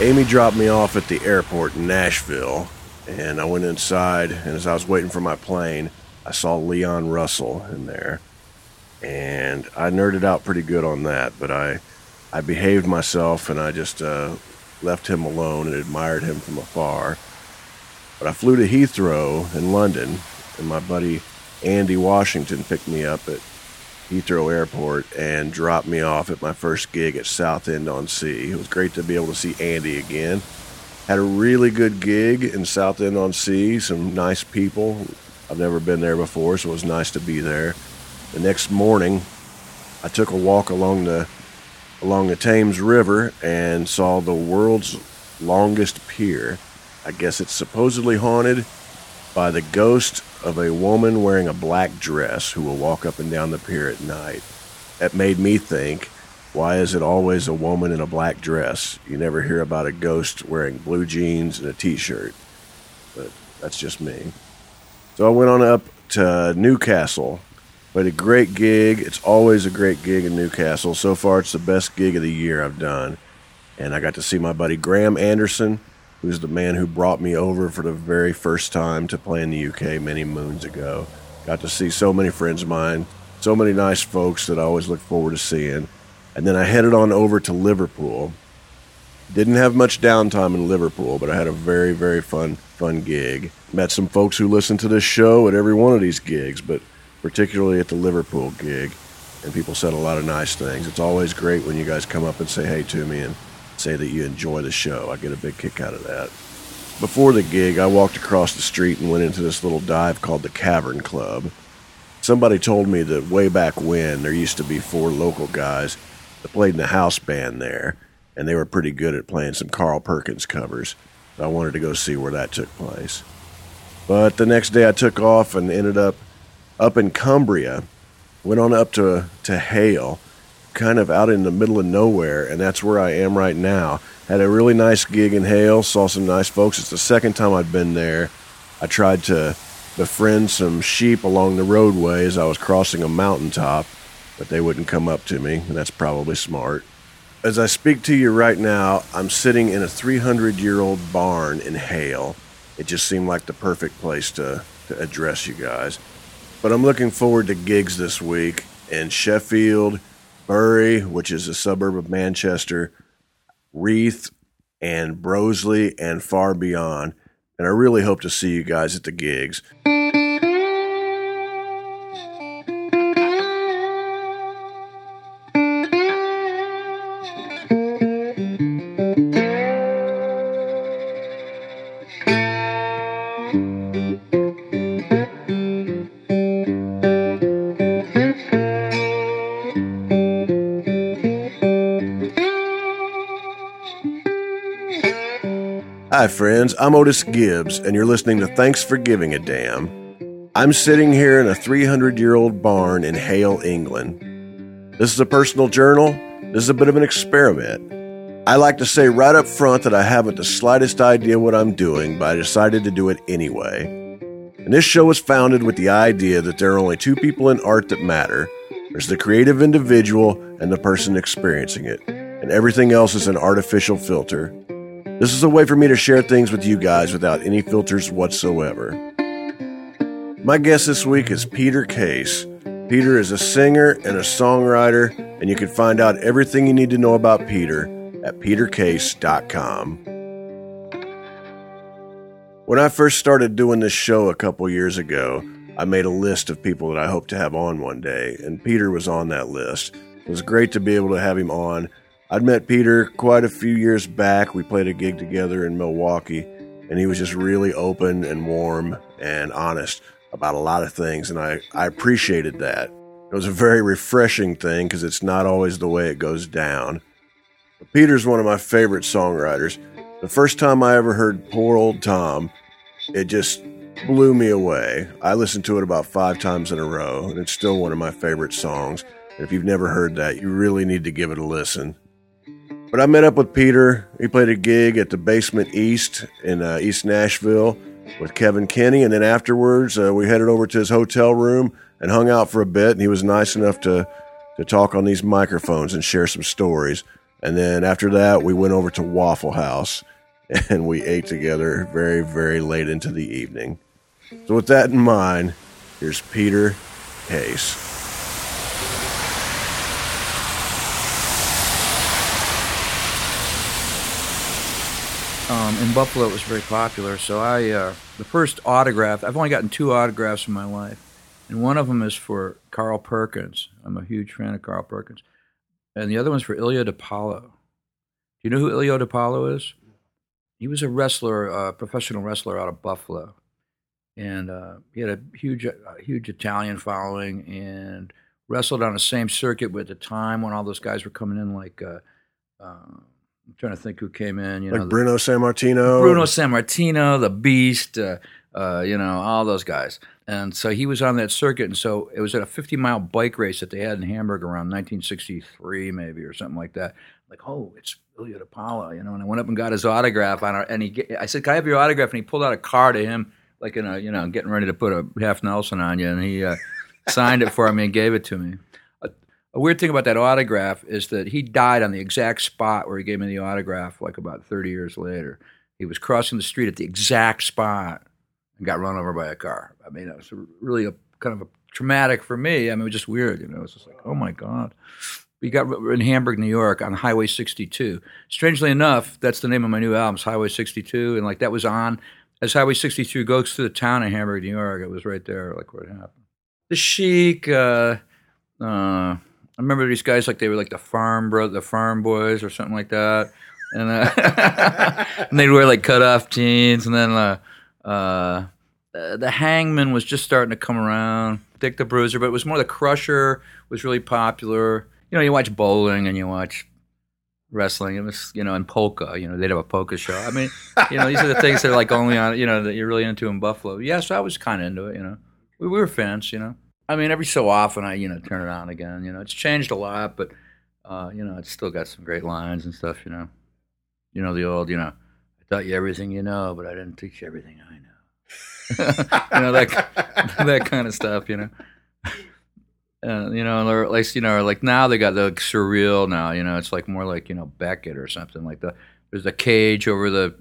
Amy dropped me off at the airport in Nashville, and I went inside. And as I was waiting for my plane, I saw Leon Russell in there, and I nerded out pretty good on that. But I, I behaved myself, and I just uh, left him alone and admired him from afar. But I flew to Heathrow in London, and my buddy Andy Washington picked me up at Heathrow Airport and dropped me off at my first gig at Southend on Sea. It was great to be able to see Andy again. Had a really good gig in Southend on Sea, some nice people. I've never been there before, so it was nice to be there. The next morning, I took a walk along the along the Thames River and saw the world's longest pier. I guess it's supposedly haunted by the ghost of a woman wearing a black dress who will walk up and down the pier at night. That made me think, why is it always a woman in a black dress? You never hear about a ghost wearing blue jeans and a t shirt. But that's just me. So I went on up to Newcastle. Played a great gig. It's always a great gig in Newcastle. So far, it's the best gig of the year I've done. And I got to see my buddy Graham Anderson who's the man who brought me over for the very first time to play in the UK many moons ago. Got to see so many friends of mine, so many nice folks that I always look forward to seeing. And then I headed on over to Liverpool. Didn't have much downtime in Liverpool, but I had a very, very fun, fun gig. Met some folks who listen to this show at every one of these gigs, but particularly at the Liverpool gig. And people said a lot of nice things. It's always great when you guys come up and say hey to me and say that you enjoy the show. I get a big kick out of that. Before the gig, I walked across the street and went into this little dive called the Cavern Club. Somebody told me that way back when there used to be four local guys that played in the house band there, and they were pretty good at playing some Carl Perkins covers. I wanted to go see where that took place. But the next day I took off and ended up up in Cumbria. Went on up to to Hale kind of out in the middle of nowhere, and that's where I am right now. Had a really nice gig in Hale, saw some nice folks. It's the second time I'd been there. I tried to befriend some sheep along the roadway as I was crossing a mountaintop, but they wouldn't come up to me, and that's probably smart. As I speak to you right now, I'm sitting in a 300 year old barn in Hale. It just seemed like the perfect place to, to address you guys. But I'm looking forward to gigs this week in Sheffield, Bury, which is a suburb of Manchester, Reeth, and Broseley, and far beyond. And I really hope to see you guys at the gigs. Hi, friends. I'm Otis Gibbs, and you're listening to Thanks for Giving a Damn. I'm sitting here in a 300 year old barn in Hale, England. This is a personal journal. This is a bit of an experiment. I like to say right up front that I haven't the slightest idea what I'm doing, but I decided to do it anyway. And this show was founded with the idea that there are only two people in art that matter there's the creative individual and the person experiencing it, and everything else is an artificial filter. This is a way for me to share things with you guys without any filters whatsoever. My guest this week is Peter Case. Peter is a singer and a songwriter, and you can find out everything you need to know about Peter at petercase.com. When I first started doing this show a couple years ago, I made a list of people that I hope to have on one day, and Peter was on that list. It was great to be able to have him on I'd met Peter quite a few years back. We played a gig together in Milwaukee, and he was just really open and warm and honest about a lot of things, and I, I appreciated that. It was a very refreshing thing because it's not always the way it goes down. But Peter's one of my favorite songwriters. The first time I ever heard Poor Old Tom, it just blew me away. I listened to it about five times in a row, and it's still one of my favorite songs. And if you've never heard that, you really need to give it a listen. But I met up with Peter. He played a gig at the Basement East in uh, East Nashville with Kevin Kinney, and then afterwards uh, we headed over to his hotel room and hung out for a bit. And he was nice enough to to talk on these microphones and share some stories. And then after that, we went over to Waffle House and we ate together very, very late into the evening. So, with that in mind, here's Peter Case. Um, in Buffalo, it was very popular. So I, uh, the first autograph, I've only gotten two autographs in my life, and one of them is for Carl Perkins. I'm a huge fan of Carl Perkins, and the other one's for Ilio DiPaolo. Do you know who Ilio DiPaolo is? He was a wrestler, a professional wrestler out of Buffalo, and uh, he had a huge, a huge Italian following, and wrestled on the same circuit with the time when all those guys were coming in, like. Uh, uh, I'm trying to think who came in. You know. like know, Bruno Sammartino. Bruno Sammartino, the Beast, uh, uh, you know, all those guys. And so he was on that circuit, and so it was at a 50 mile bike race that they had in Hamburg around 1963, maybe or something like that. Like, oh, it's Ilio DiPaolo, you know. And I went up and got his autograph on our, and he, I said, "Can I have your autograph?" And he pulled out a card to him, like in a, you know, getting ready to put a half Nelson on you, and he uh, signed it for me and gave it to me a weird thing about that autograph is that he died on the exact spot where he gave me the autograph like about 30 years later. He was crossing the street at the exact spot and got run over by a car. I mean, it was really a kind of a traumatic for me. I mean, it was just weird, you know. It was just like, oh my God. We got in Hamburg, New York on Highway 62. Strangely enough, that's the name of my new album, Highway 62. And like that was on as Highway 62 goes through the town of Hamburg, New York. It was right there, like where it happened. The Chic, uh, uh, I remember these guys like they were like the farm bro, the farm boys or something like that, and, uh, and they'd wear like cut off jeans, and then uh, uh, the Hangman was just starting to come around. Dick the Bruiser, but it was more the Crusher was really popular. You know, you watch bowling and you watch wrestling. It was, you know, and polka. You know, they'd have a polka show. I mean, you know, these are the things that are like only on, you know, that you're really into in Buffalo. Yeah, so I was kind of into it. You know, we, we were fans. You know. I mean, every so often I, you know, turn it on again. You know, it's changed a lot, but uh, you know, it's still got some great lines and stuff. You know, you know the old, you know, I taught you everything you know, but I didn't teach you everything I know. you know that that kind of stuff. You know. Uh, you know, or at least you know, like now they got the like, surreal. Now you know, it's like more like you know Beckett or something like the. There's a cage over the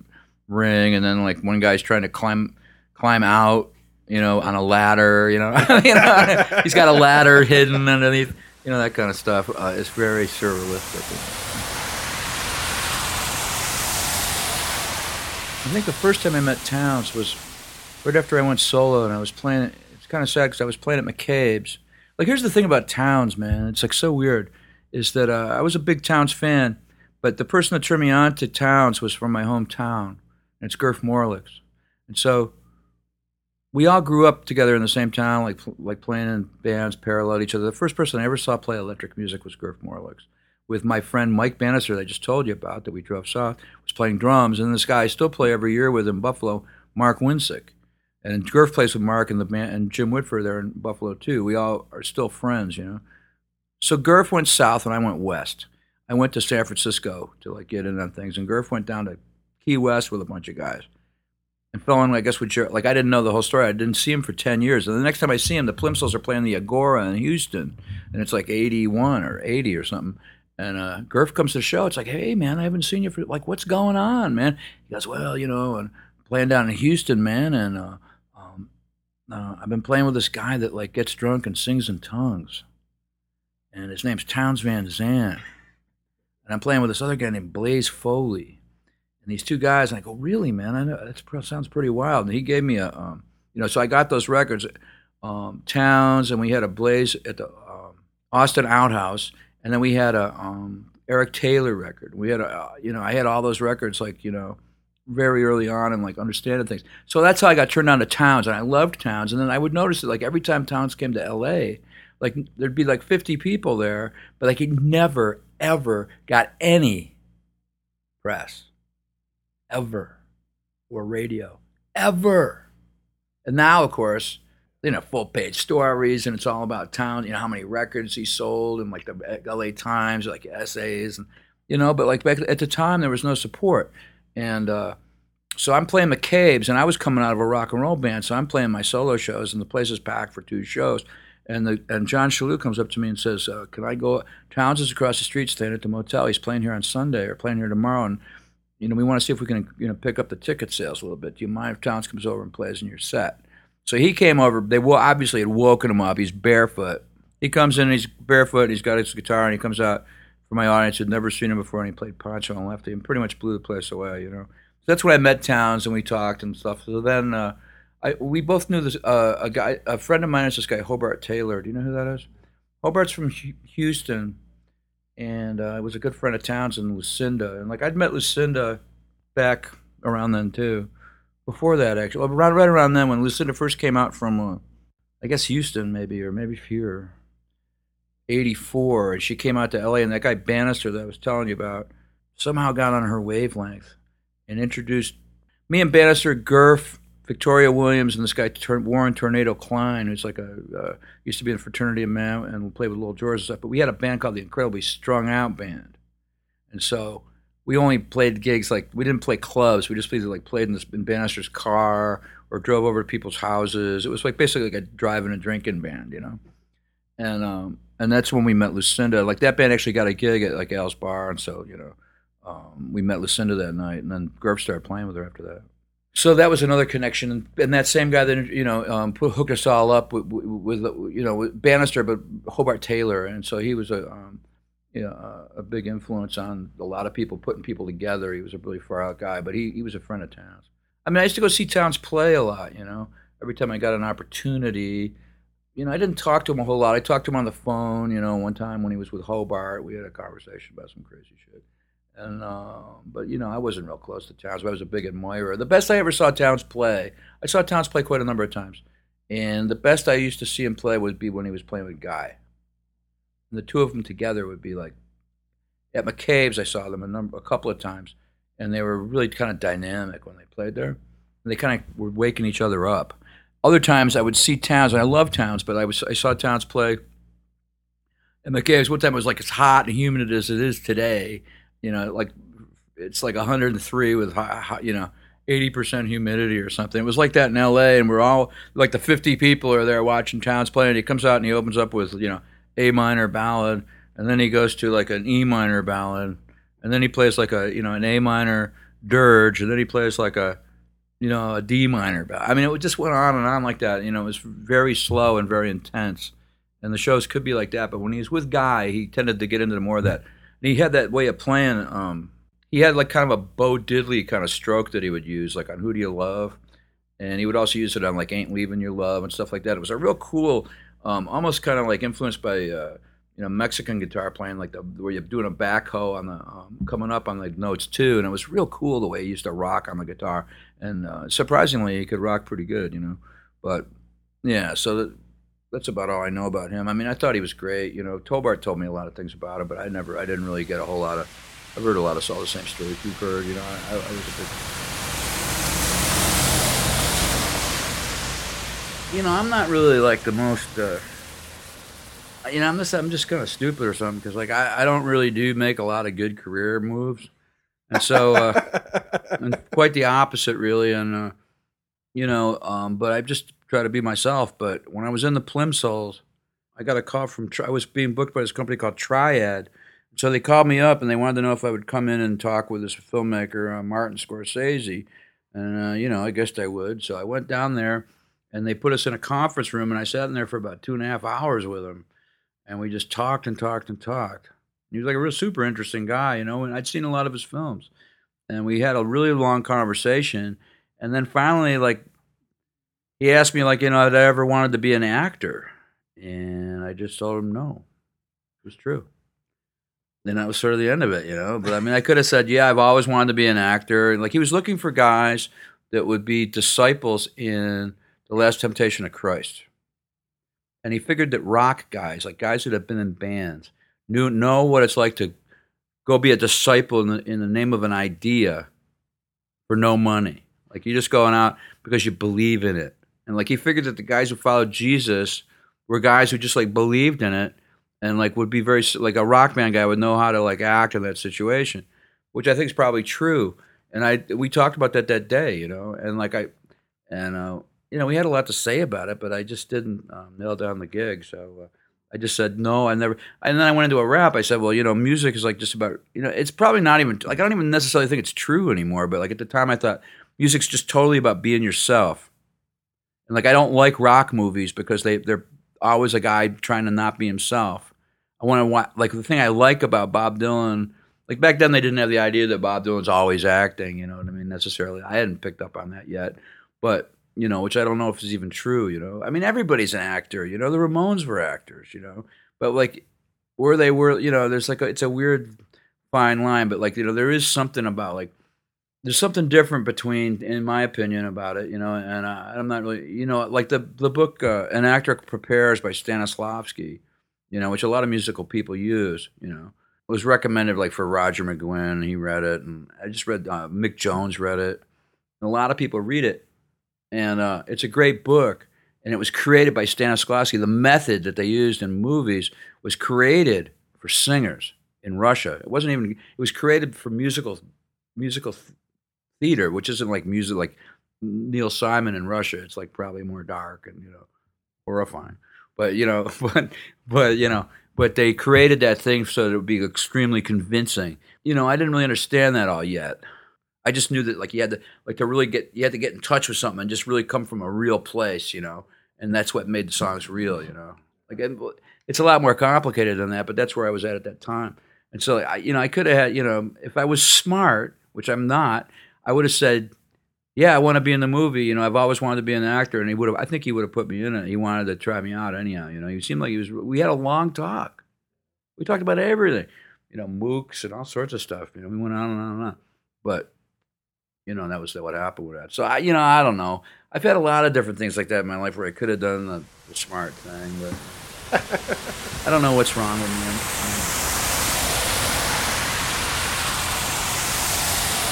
ring, and then like one guy's trying to climb climb out, you know, on a ladder, you know, you know, he's got a ladder hidden underneath, you know, that kind of stuff. Uh, it's very surrealistic. I think the first time I met Townes was right after I went solo, and I was playing. It's kind of sad because I was playing at McCabe's. Like, here's the thing about Townes, man. It's like so weird. Is that uh, I was a big Townes fan, but the person that turned me on to Townes was from my hometown, and it's Gurf Morlix. And so we all grew up together in the same town, like like playing in bands, parallel each other. The first person I ever saw play electric music was Gurf Morlix. With my friend Mike Bannister, that I just told you about, that we drove south, was playing drums, and this guy I still play every year with in Buffalo, Mark Winsick. And Gurf plays with Mark and the band, and Jim Whitford there in Buffalo too. We all are still friends, you know. So Gurf went south, and I went west. I went to San Francisco to like get in on things, and Gurf went down to Key West with a bunch of guys and fell in, I guess, with Jerry. Like, I didn't know the whole story. I didn't see him for 10 years. And the next time I see him, the Plimsouls are playing the Agora in Houston. And it's like 81 or 80 or something. And uh, Gurf comes to the show. It's like, hey, man, I haven't seen you for, like, what's going on, man? He goes, well, you know, and playing down in Houston, man. And uh, um, uh, I've been playing with this guy that, like, gets drunk and sings in tongues. And his name's Townes Van Zandt. And I'm playing with this other guy named Blaze Foley and these two guys, and I go, really, man? I know that sounds pretty wild. And he gave me a, um, you know, so I got those records, um, Townes, and we had a Blaze at the um, Austin Outhouse, and then we had a um, Eric Taylor record. We had a, uh, you know, I had all those records, like you know, very early on, and like understanding things. So that's how I got turned on to Townes, and I loved Townes. And then I would notice that, like every time Townes came to L.A., like there'd be like 50 people there, but like he never ever got any press ever or radio ever. And now, of course, you know, full page stories, and it's all about town. You know how many records he sold, and like the L.A. Times, like essays, and you know. But like back at the time, there was no support, and uh, so I'm playing McCabe's, and I was coming out of a rock and roll band, so I'm playing my solo shows, and the place is packed for two shows. And the and John Chelew comes up to me and says, uh, "Can I go? Townes is across the street, staying at the motel. He's playing here on Sunday or playing here tomorrow, and you know we want to see if we can you know pick up the ticket sales a little bit. Do you mind if Townes comes over and plays in your set?" So he came over. They wo- obviously had woken him up. He's barefoot. He comes in. He's barefoot. He's got his guitar, and he comes out for my audience who'd never seen him before, and he played Pancho and Lefty, and pretty much blew the place away. You know, so that's when I met Townes, and we talked and stuff. So then. Uh, I, we both knew this. Uh, a guy, a friend of mine is this guy Hobart Taylor. Do you know who that is? Hobart's from Houston, and uh, was a good friend of Townsend, Lucinda. And like I'd met Lucinda back around then too. Before that, actually, right around then when Lucinda first came out from, uh, I guess Houston maybe or maybe fewer. 84 and she came out to LA and that guy Bannister that I was telling you about somehow got on her wavelength and introduced me and Bannister, Gurf, Victoria Williams and this guy Warren Tornado Klein, who's like a uh, used to be in a fraternity of men and played with Lowell George and stuff. But we had a band called the Incredibly Strung Out Band, and so we only played gigs like we didn't play clubs. We just played like played in this in Bannister's car or drove over to people's houses. It was like basically like a driving and drinking band, you know. And um, and that's when we met Lucinda. Like that band actually got a gig at like Al's Bar, and so you know, um, we met Lucinda that night, and then Gurf started playing with her after that so that was another connection, and that same guy that you know um, put, hooked us all up with, with, you know with Bannister, but Hobart Taylor, and so he was a um, you know, a big influence on a lot of people putting people together. He was a really far out guy, but he he was a friend of Townes. I mean, I used to go see Townes play a lot. You know, every time I got an opportunity. You know, I didn't talk to him a whole lot. I talked to him on the phone. You know, one time when he was with Hobart, we had a conversation about some crazy shit. And uh, but you know, I wasn't real close to Townes. But I was a big admirer. The best I ever saw Townes play, I saw Townes play quite a number of times, and the best I used to see him play would be when he was playing with Guy. And the two of them together would be like at McCabe's. I saw them a number, a couple of times, and they were really kind of dynamic when they played there. And they kind of were waking each other up. Other times I would see Townes, and I love Townes, but I was I saw Townes play at McCabe's. One time it was like as hot and humid as it is today you know, like it's like 103 with you know 80% humidity or something. It was like that in LA, and we're all like the 50 people are there watching Townes play, and he comes out and he opens up with you know A minor ballad, and then he goes to like an E minor ballad, and then he plays like a you know an A minor dirge, and then he plays like a you know a D minor ballad. I mean, it just went on and on like that. You know, it was very slow and very intense, and the shows could be like that. But when he was with Guy, he tended to get into more of that he had that way of playing. Um, he had like kind of a Bo Diddley kind of stroke that he would use, like on "Who Do You Love," and he would also use it on like "Ain't Leaving Your Love" and stuff like that. It was a real cool, um, almost kind of like influenced by uh, you know Mexican guitar playing, like the, where you're doing a backhoe on the um, coming up on the notes too, and it was real cool the way he used to rock on the guitar, and uh, surprisingly he could rock pretty good, you know. But yeah, so. That, that's about all I know about him. I mean, I thought he was great. You know, Hobart told me a lot of things about him, but I never, I didn't really get a whole lot of. I've heard a lot of all the same stories you've heard. You know, I, I was a big. You know, I'm not really like the most. Uh, you know, I'm just, I'm just kind of stupid or something because like I, I don't really do make a lot of good career moves, and so, uh, and quite the opposite really, and uh, you know, um, but I just try to be myself. But when I was in the Plimsouls, I got a call from, I was being booked by this company called Triad. So they called me up and they wanted to know if I would come in and talk with this filmmaker, uh, Martin Scorsese. And, uh, you know, I guessed I would. So I went down there and they put us in a conference room and I sat in there for about two and a half hours with him. And we just talked and talked and talked. He was like a real super interesting guy, you know, and I'd seen a lot of his films. And we had a really long conversation. And then finally, like he asked me like you know had I ever wanted to be an actor, and I just told him no. It was true. Then that was sort of the end of it, you know. But I mean, I could have said, yeah, I've always wanted to be an actor. And like he was looking for guys that would be disciples in the Last Temptation of Christ, and he figured that rock guys, like guys that have been in bands, knew know what it's like to go be a disciple in the, in the name of an idea for no money. Like you're just going out because you believe in it and like he figured that the guys who followed Jesus were guys who just like believed in it and like would be very like a rock band guy would know how to like act in that situation, which I think is probably true. And I we talked about that that day, you know, and like I and uh, you know, we had a lot to say about it, but I just didn't um, nail down the gig. So uh, I just said no. I never. And then I went into a rap. I said, well, you know, music is like just about. You know, it's probably not even like I don't even necessarily think it's true anymore. But like at the time, I thought music's just totally about being yourself. And like I don't like rock movies because they they're always a guy trying to not be himself. I want to watch like the thing I like about Bob Dylan. Like back then, they didn't have the idea that Bob Dylan's always acting. You know what I mean? Necessarily, I hadn't picked up on that yet. But you know, which I don't know if is even true, you know. I mean, everybody's an actor, you know. The Ramones were actors, you know, but like where they were, you know, there's like a, it's a weird fine line, but like you know, there is something about like there's something different between, in my opinion, about it, you know. And uh, I'm not really, you know, like the the book uh, "An Actor Prepares" by Stanislavski, you know, which a lot of musical people use, you know. It was recommended like for Roger McGuinn. He read it, and I just read uh, Mick Jones read it. A lot of people read it, and uh, it's a great book. And it was created by Stanislavski. The method that they used in movies was created for singers in Russia. It wasn't even. It was created for musical musical theater, which isn't like music like Neil Simon in Russia. It's like probably more dark and you know horrifying. But you know, but but you know, but they created that thing so that it would be extremely convincing. You know, I didn't really understand that all yet. I just knew that like you had to like to really get you had to get in touch with something and just really come from a real place, you know, and that's what made the songs real, you know. Like it's a lot more complicated than that, but that's where I was at at that time. And so I, you know, I could have had, you know, if I was smart, which I'm not, I would have said, "Yeah, I want to be in the movie." You know, I've always wanted to be an actor, and he would have. I think he would have put me in it. He wanted to try me out anyhow. You know, he seemed like he was. We had a long talk. We talked about everything, you know, mooks and all sorts of stuff. You know, we went on and on and on. But you know, that was what happened with that. So I, you know, I don't know. I've had a lot of different things like that in my life where I could have done the, the smart thing, but I don't know what's wrong with me.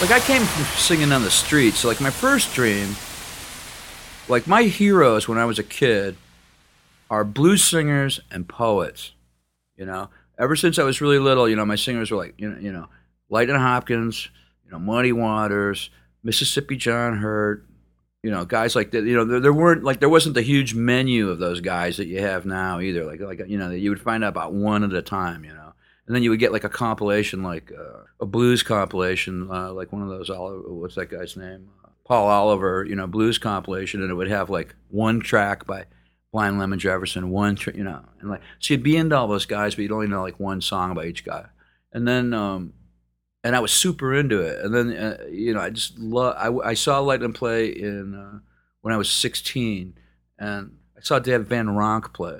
Like I came from singing on the streets. So like my first dream, like my heroes when I was a kid, are blues singers and poets. You know, ever since I was really little, you know, my singers were like, you know, you know, Lightnin' Hopkins, you know, Muddy Waters, Mississippi John Hurt, you know, guys like that. You know, there, there, weren't like there wasn't the huge menu of those guys that you have now either. Like like you know, you would find out about one at a time. You know and then you would get like a compilation, like uh, a blues compilation, uh, like one of those. Oliver, what's that guy's name? Paul Oliver, you know, blues compilation, and it would have like one track by Blind Lemon Jefferson, one, tra- you know, and like so you'd be into all those guys, but you'd only know like one song by each guy, and then. um and I was super into it. And then, uh, you know, I just love. I, I saw Lightnin' play in uh, when I was 16, and I saw Dave Van Ronk play.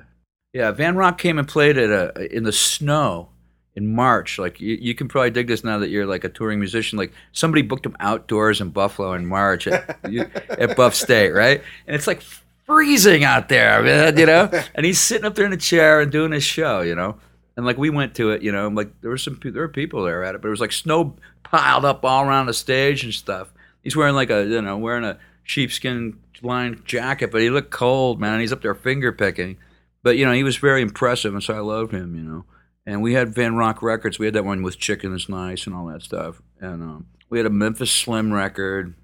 Yeah, Van Ronk came and played at a, in the snow in March. Like you, you can probably dig this now that you're like a touring musician. Like somebody booked him outdoors in Buffalo in March at, at Buff State, right? And it's like freezing out there, man. You know, and he's sitting up there in a chair and doing his show. You know, and like we went to it. You know, like there were some there were people there at it, but it was like snow piled up all around the stage and stuff. He's wearing like a you know wearing a sheepskin lined jacket, but he looked cold, man. He's up there finger picking. But you know, he was very impressive, and so I loved him. You know and we had Van Ronk records. We had that one with Chicken is Nice and all that stuff. And um, we had a Memphis Slim record.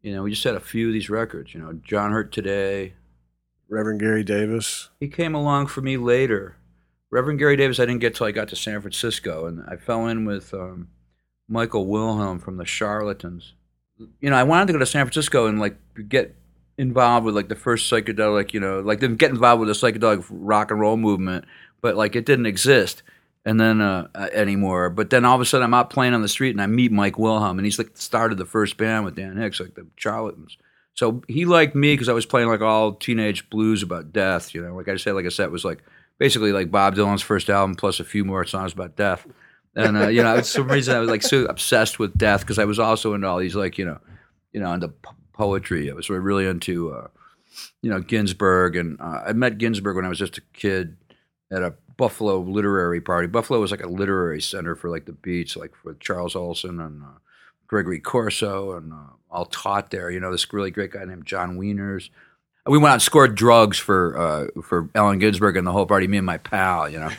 You know, we just had a few of these records. You know, John Hurt Today. Reverend Gary Davis. He came along for me later. Reverend Gary Davis, I didn't get till I got to San Francisco, and I fell in with um, Michael Wilhelm from the Charlatans. You know, I wanted to go to San Francisco and like get involved with like the first psychedelic, you know, like get involved with the psychedelic rock and roll movement, but like it didn't exist and then uh, anymore. But then all of a sudden, I'm out playing on the street, and I meet Mike Wilhelm, and he's like started the first band with Dan Hicks, like the Charlatans. So he liked me because I was playing like all teenage blues about death. You know, like I said, like I said, it was like basically like Bob Dylan's first album plus a few more songs about death. And uh, you know, for some reason I was like so obsessed with death because I was also into all these like you know, you know, into poetry. I was really into. Uh, you know Ginsberg, and uh, I met Ginsberg when I was just a kid at a Buffalo literary party. Buffalo was like a literary center for like the beats, like for Charles Olson and uh, Gregory Corso, and uh, all taught there. You know, this really great guy named John Wieners. We went out and scored drugs for uh, for Allen Ginsberg and the whole party. Me and my pal, you know,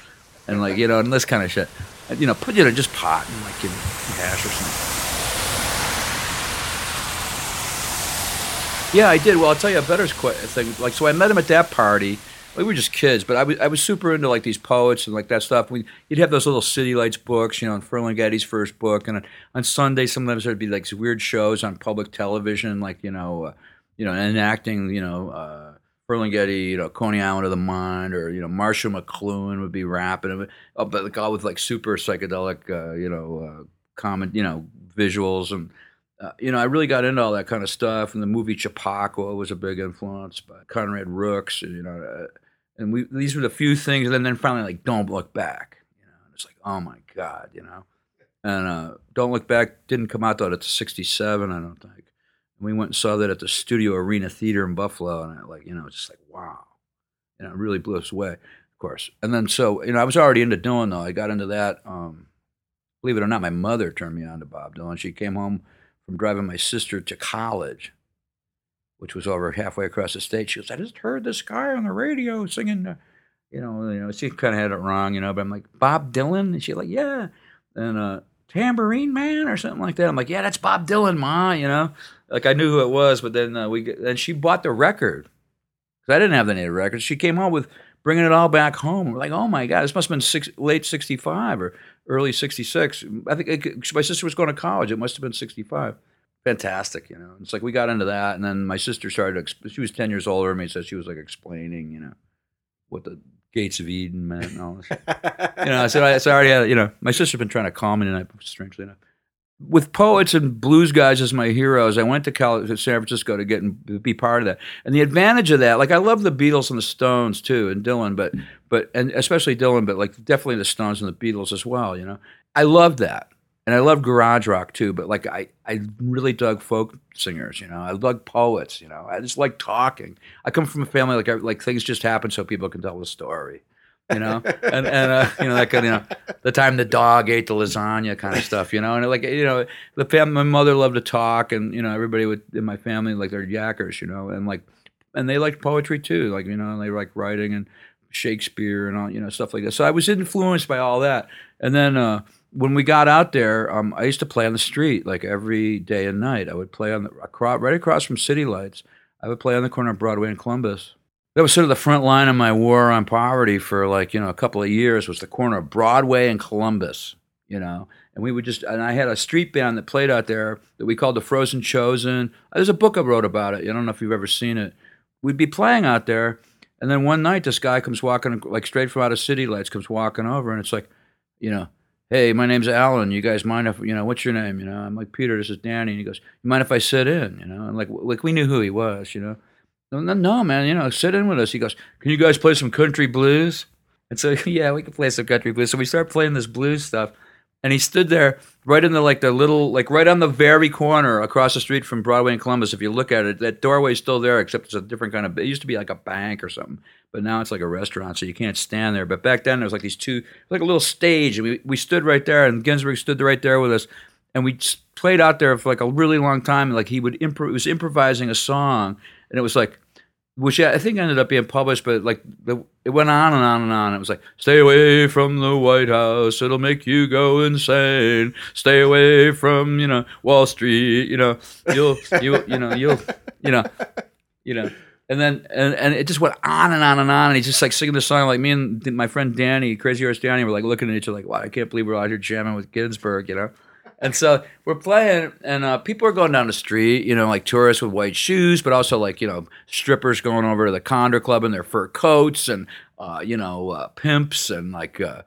and like you know, and this kind of shit. And, you know, put you know just pot and like you know, hash or something. Yeah, I did. Well, I'll tell you a better thing. Like, so I met him at that party. We were just kids, but I was I was super into like these poets and like that stuff. We you'd have those little City Lights books, you know, and Ferlinghetti's first book, and on, on Sunday sometimes there'd be like weird shows on public television, like you know, uh, you know, enacting, you know. Uh, Ferlinghetti, you know, Coney Island of the Mind, or you know, Marshall McLuhan would be rapping, uh, but like all with like super psychedelic, uh, you know, uh, comment, you know, visuals, and uh, you know, I really got into all that kind of stuff. And the movie Chappaqua was a big influence by Conrad Rooks, you know, uh, and we these were the few things. And then finally, like, Don't Look Back, you know, it's like, oh my god, you know, and uh, Don't Look Back didn't come out though. it's '67, I don't think And we went and saw that at the Studio Arena Theater in Buffalo, and I like, you know, just like, wow, you know, it really blew us away, of course. And then so, you know, I was already into Dylan though. I got into that. Um, believe it or not, my mother turned me on to Bob Dylan. She came home from driving my sister to college, which was over halfway across the state. She goes, I just heard this guy on the radio singing. Uh, you know, you know, she kind of had it wrong, you know. But I'm like, Bob Dylan, and she's like, yeah. And uh, Tambourine Man or something like that. I'm like, yeah, that's Bob Dylan, ma. You know, like I knew who it was. But then uh, we then she bought the record because I didn't have the native records. She came home with bringing it all back home. We're like, oh my god, this must have been six, late '65 or early '66. I think it, my sister was going to college. It must have been '65. Fantastic, you know. It's like we got into that, and then my sister started. She was ten years older than me, so she was like explaining, you know, what the gates of Eden meant and all this. you know, I said, I, so I already had, you know, my sister's been trying to call me tonight, strangely enough. With poets and blues guys as my heroes, I went to, Cal- to San Francisco to get and be part of that. And the advantage of that, like I love the Beatles and the Stones too, and Dylan, but but and especially Dylan, but like definitely the Stones and the Beatles as well. You know, I love that and I love garage rock too, but like I, I really dug folk singers, you know. I dug poets, you know. I just like talking. I come from a family like like things just happen so people can tell the story, you know. and and uh, you know that kind of you know the time the dog ate the lasagna kind of stuff, you know. And like you know the family, my mother loved to talk, and you know everybody would in my family like they're yackers, you know, and like and they liked poetry too, like you know and they like writing and Shakespeare and all you know stuff like that. So I was influenced by all that, and then. uh when we got out there, um, I used to play on the street like every day and night. I would play on the across, right across from City Lights. I would play on the corner of Broadway and Columbus. That was sort of the front line of my war on poverty for like you know a couple of years. Was the corner of Broadway and Columbus, you know, and we would just and I had a street band that played out there that we called the Frozen Chosen. There's a book I wrote about it. I don't know if you've ever seen it. We'd be playing out there, and then one night this guy comes walking like straight from out of City Lights, comes walking over, and it's like, you know hey, my name's Allen. You guys mind if you know what's your name? You know, I'm like Peter. This is Danny. And he goes, you mind if I sit in? You know, and like like we knew who he was. You know, no, no, man. You know, sit in with us. He goes, can you guys play some country blues? And so yeah, we can play some country blues. So we start playing this blues stuff, and he stood there right in the like the little like right on the very corner across the street from Broadway and Columbus. If you look at it, that doorway's still there, except it's a different kind of. It used to be like a bank or something, but now it's like a restaurant, so you can't stand there. But back then there was like these two, like a little stage, and we we stood right there, and Ginsberg stood right there with us, and we played out there for like a really long time. And like he would improv, was improvising a song, and it was like which I think ended up being published, but like it went on and on and on. It was like, "Stay away from the White House; it'll make you go insane. Stay away from you know Wall Street. You know you'll you you know you'll you know you know." And then and, and it just went on and on and on. And he's just like singing the song. Like me and my friend Danny, Crazy Horse Danny, were like looking at each other like, "Wow, I can't believe we're out here jamming with Ginsberg," you know and so we're playing, and uh, people are going down the street, you know, like tourists with white shoes, but also like you know strippers going over to the Condor Club in their fur coats, and uh, you know uh, pimps and like uh,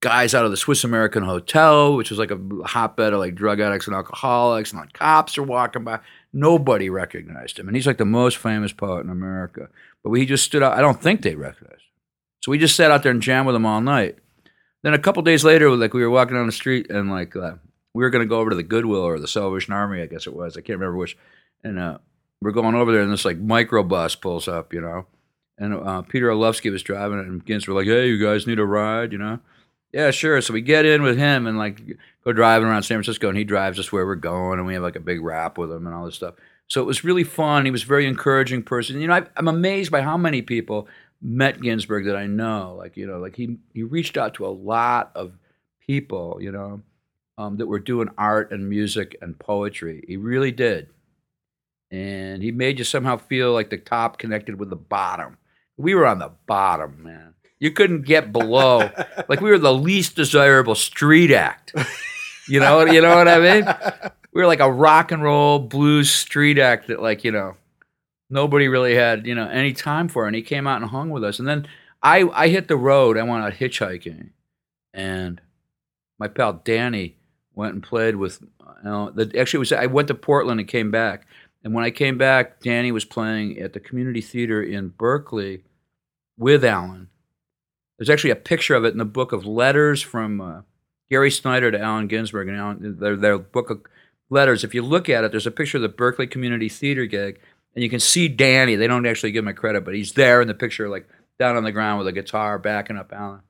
guys out of the Swiss American Hotel, which was like a hotbed of like drug addicts and alcoholics, and like cops are walking by. Nobody recognized him, and he's like the most famous poet in America. But he just stood out. I don't think they recognized him. So we just sat out there and jammed with him all night. Then a couple days later, like we were walking down the street, and like uh, we were going to go over to the Goodwill or the Salvation Army, I guess it was. I can't remember which. And uh, we're going over there, and this like microbus pulls up, you know. And uh, Peter Orlovsky was driving it, and Gins were like, "Hey, you guys need a ride?" You know. Yeah, sure. So we get in with him and like go driving around San Francisco, and he drives us where we're going, and we have like a big rap with him and all this stuff. So it was really fun. He was a very encouraging person. You know, I, I'm amazed by how many people met Ginsberg that I know. Like you know, like he he reached out to a lot of people. You know, um, that were doing art and music and poetry. He really did. and he made you somehow feel like the top connected with the bottom. We were on the bottom, man. You couldn't get below. like we were the least desirable street act. You know, you know what I mean? We were like a rock and roll blues street act that, like, you know, nobody really had, you know, any time for. And he came out and hung with us. And then I, I hit the road. I went out hitchhiking, and my pal Danny went and played with. You know, the, actually, was I went to Portland and came back. And when I came back, Danny was playing at the community theater in Berkeley with Allen. There's actually a picture of it in the book of letters from uh, Gary Snyder to Allen Ginsberg and Allen, their, their book of letters. If you look at it, there's a picture of the Berkeley Community Theater gig, and you can see Danny. They don't actually give him a credit, but he's there in the picture, like down on the ground with a guitar backing up Allen.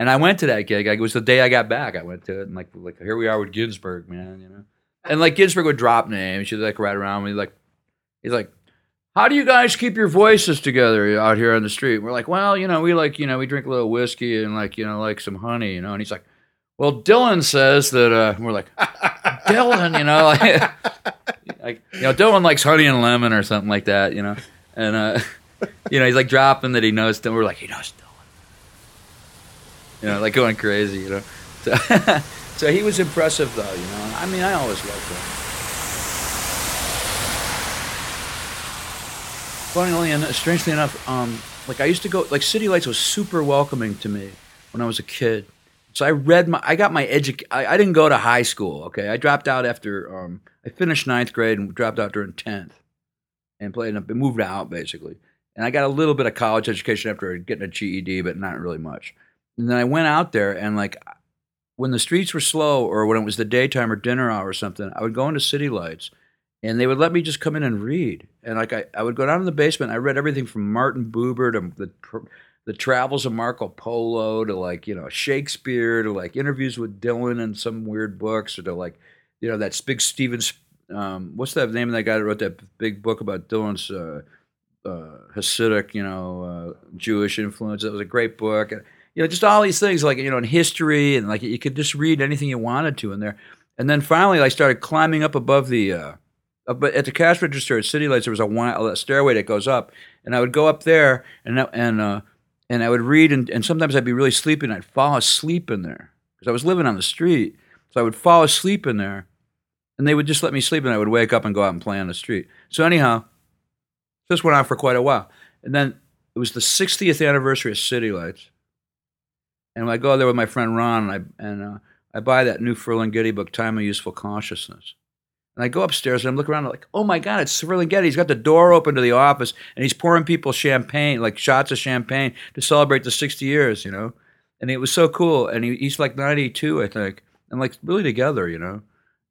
And I went to that gig. It was the day I got back. I went to it, and like, like here we are with Ginsberg, man. You know, and like Ginsberg would drop names. She'd like right around me, like he's like, "How do you guys keep your voices together out here on the street?" We're like, "Well, you know, we like, you know, we drink a little whiskey and like, you know, like some honey, you know." And he's like, "Well, Dylan says that." Uh, we're like, "Dylan, you know, like, like, you know, Dylan likes honey and lemon or something like that, you know." And uh, you know, he's like dropping that he knows. Dylan. We're like, he knows Dylan. You know, like going crazy, you know. So, so he was impressive, though. You know, I mean, I always liked him. Funnily and strangely enough, um, like I used to go, like City Lights was super welcoming to me when I was a kid. So I read my, I got my edu. I, I didn't go to high school. Okay, I dropped out after um, I finished ninth grade and dropped out during tenth, and played and moved out basically. And I got a little bit of college education after getting a GED, but not really much. And then I went out there and like when the streets were slow or when it was the daytime or dinner hour or something, I would go into City Lights and they would let me just come in and read. And like I, I would go down in the basement. I read everything from Martin Buber to the the travels of Marco Polo to like you know Shakespeare to like interviews with Dylan and some weird books or to like you know that big Stevens. Um, what's that name of that guy that wrote that big book about Dylan's uh, uh, Hasidic, you know, uh, Jewish influence? It was a great book. And, you know, just all these things like you know in history and like you could just read anything you wanted to in there. And then finally, I started climbing up above the. Uh, at the cash register at City Lights, there was a, one, a stairway that goes up, and I would go up there, and and uh, and I would read, and, and sometimes I'd be really sleepy, and I'd fall asleep in there because I was living on the street. So I would fall asleep in there, and they would just let me sleep, and I would wake up and go out and play on the street. So anyhow, this went on for quite a while, and then it was the 60th anniversary of City Lights, and I go there with my friend Ron, and I and uh, I buy that new Ferlinghetti book, Time of Useful Consciousness. And I go upstairs and I'm looking around like, oh my God, it's Ferlinghetti. He's got the door open to the office and he's pouring people champagne, like shots of champagne to celebrate the 60 years, you know? And it was so cool. And he, he's like 92, I think, and like really together, you know?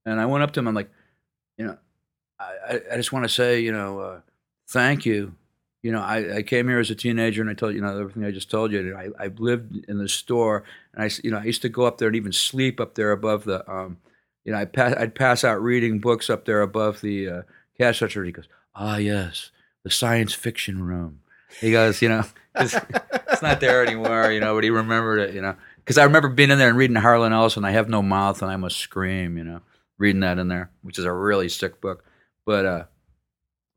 And I went up to him, I'm like, you know, I, I just want to say, you know, uh, thank you. You know, I, I came here as a teenager and I told you, know, everything I just told you. I, I lived in the store and I, you know, I used to go up there and even sleep up there above the, um, you know, I'd pass, I'd pass out reading books up there above the uh, cash register. He goes, ah, yes, the science fiction room. He goes, you know, it's, it's not there anymore, you know, but he remembered it, you know. Because I remember being in there and reading Harlan Ellison, I Have No Mouth and I Must Scream, you know, reading that in there, which is a really sick book. But, uh,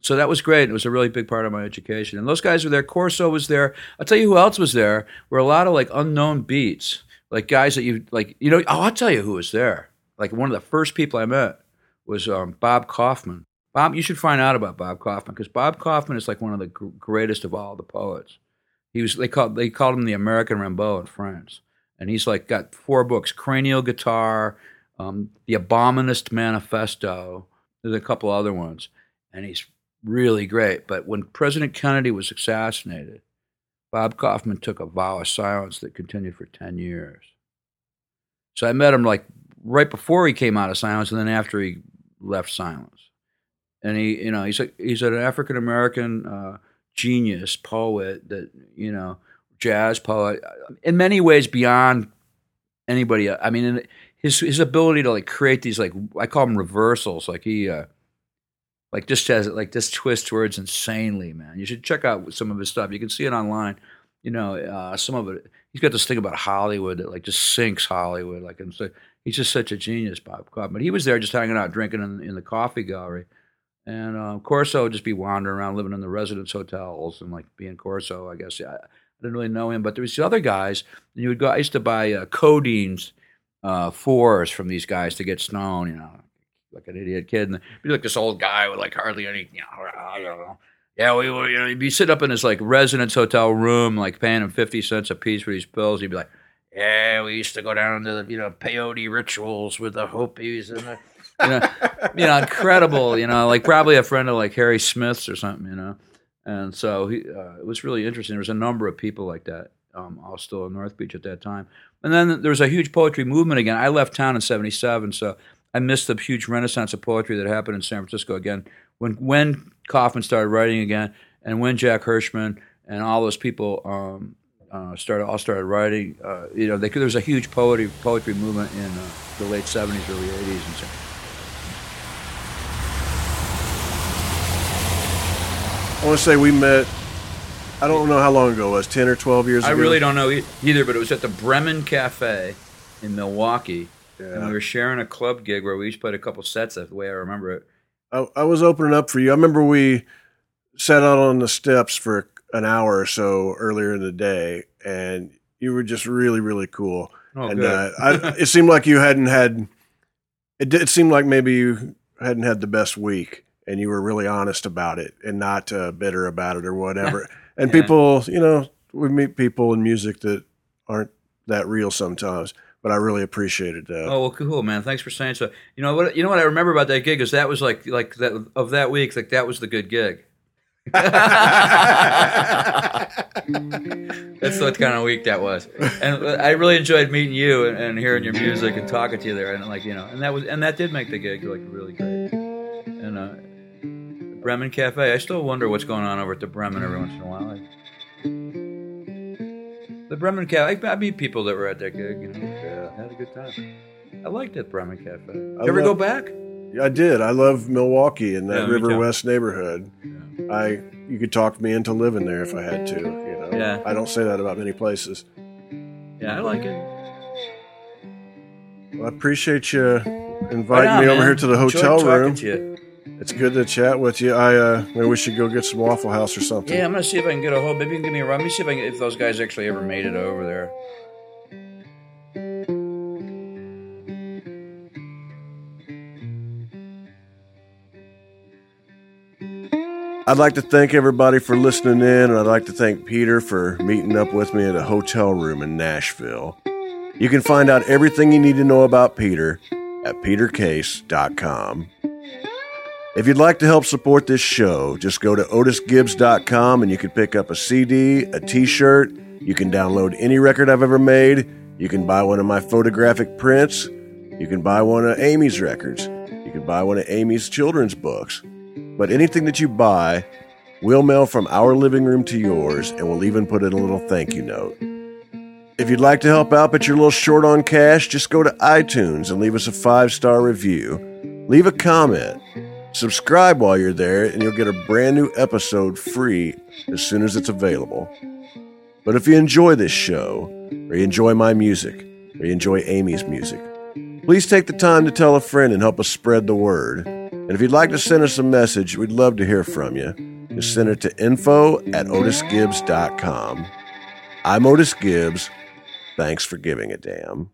so that was great. It was a really big part of my education. And those guys were there. Corso was there. I'll tell you who else was there. Were a lot of like unknown beats, like guys that you like. You know, oh, I'll tell you who was there like one of the first people I met was um, Bob Kaufman. Bob, you should find out about Bob Kaufman because Bob Kaufman is like one of the gr- greatest of all the poets. He was they called they called him the American Rimbaud in France, and he's like got four books: Cranial Guitar, um, The Abomunist Manifesto. There's a couple other ones, and he's really great. But when President Kennedy was assassinated, Bob Kaufman took a vow of silence that continued for ten years. So I met him like right before he came out of silence and then after he left silence. And he, you know, he's a, he's an African American uh, genius poet that you know, jazz poet in many ways beyond anybody. I mean, his his ability to like create these like I call them reversals. Like he, uh, like just has like just twists words insanely, man. You should check out some of his stuff. You can see it online. You know, uh, some of it. He's got this thing about Hollywood that like just sinks Hollywood. Like and so he's just such a genius, Bob Kaufman. But he was there just hanging out, drinking in, in the coffee gallery, And uh, Corso would just be wandering around, living in the residence hotels, and like being Corso. I guess yeah, I didn't really know him, but there was the other guys. And you would go. I used to buy uh, codeines uh, fours from these guys to get stoned. You know, like an idiot kid, and be like this old guy with like hardly any. You know, I don't know. Yeah, we were. You know, he'd be sitting up in his like residence hotel room, like paying him fifty cents a piece for these pills. He'd be like, "Yeah, we used to go down to the you know peyote rituals with the Hopis and the." you know, you know, incredible. You know, like probably a friend of like Harry Smith's or something. You know, and so he, uh, it was really interesting. There was a number of people like that, um, all still in North Beach at that time. And then there was a huge poetry movement again. I left town in '77, so I missed the huge renaissance of poetry that happened in San Francisco again when when Kaufman started writing again, and when Jack Hirschman and all those people um, uh, started all started writing. Uh, you know, they, there was a huge poetry poetry movement in uh, the late '70s, early '80s, and so. I want to say we met. I don't know how long ago it was, ten or twelve years I ago. really don't know either, but it was at the Bremen Cafe in Milwaukee, and we were sharing a club gig where we each played a couple sets. The way I remember it. I, I was opening up for you. I remember we sat out on the steps for an hour or so earlier in the day, and you were just really, really cool. Oh, and uh, I, it seemed like you hadn't had. It did seemed like maybe you hadn't had the best week, and you were really honest about it, and not uh, bitter about it or whatever. and Yeah. people, you know, we meet people in music that aren't that real sometimes, but I really appreciated that. Oh well, cool, man. Thanks for saying so. You know what? You know what I remember about that gig is that was like like that of that week. Like that was the good gig. That's what kind of week that was, and I really enjoyed meeting you and, and hearing your music and talking to you there, and like you know, and that was and that did make the gig like really great. And uh, Bremen Cafe, I still wonder what's going on over at the Bremen every once in a while. I, the Bremen Cafe, I, I meet people that were at that gig, know, yeah, had a good time. I liked that Bremen Cafe. I ever go love- back? I did. I love Milwaukee and that me River too. West neighborhood. I you could talk me into living there if I had to. You know. Yeah. I don't say that about many places. Yeah, I like it. Well, I appreciate you Right inviting on, me over man. here to the Enjoyed hotel talking room. to you. It's good to chat with you. I uh, maybe we should go get some Waffle House or something. Yeah, I'm gonna see if I can get a hold. Maybe you can give me a run. Let me see if I can, if those guys actually ever made it over there. I'd like to thank everybody for listening in, and I'd like to thank Peter for meeting up with me at a hotel room in Nashville. You can find out everything you need to know about Peter at petercase.com. If you'd like to help support this show, just go to otisgibbs.com and you can pick up a CD, a t shirt. You can download any record I've ever made. You can buy one of my photographic prints. You can buy one of Amy's records. You can buy one of Amy's children's books. But anything that you buy, we'll mail from our living room to yours, and we'll even put in a little thank you note. If you'd like to help out but you're a little short on cash, just go to iTunes and leave us a five star review. Leave a comment. Subscribe while you're there, and you'll get a brand new episode free as soon as it's available. But if you enjoy this show, or you enjoy my music, or you enjoy Amy's music, please take the time to tell a friend and help us spread the word. And if you'd like to send us a message, we'd love to hear from you. Just send it to info at otisgibbs.com. I'm Otis Gibbs. Thanks for giving a damn.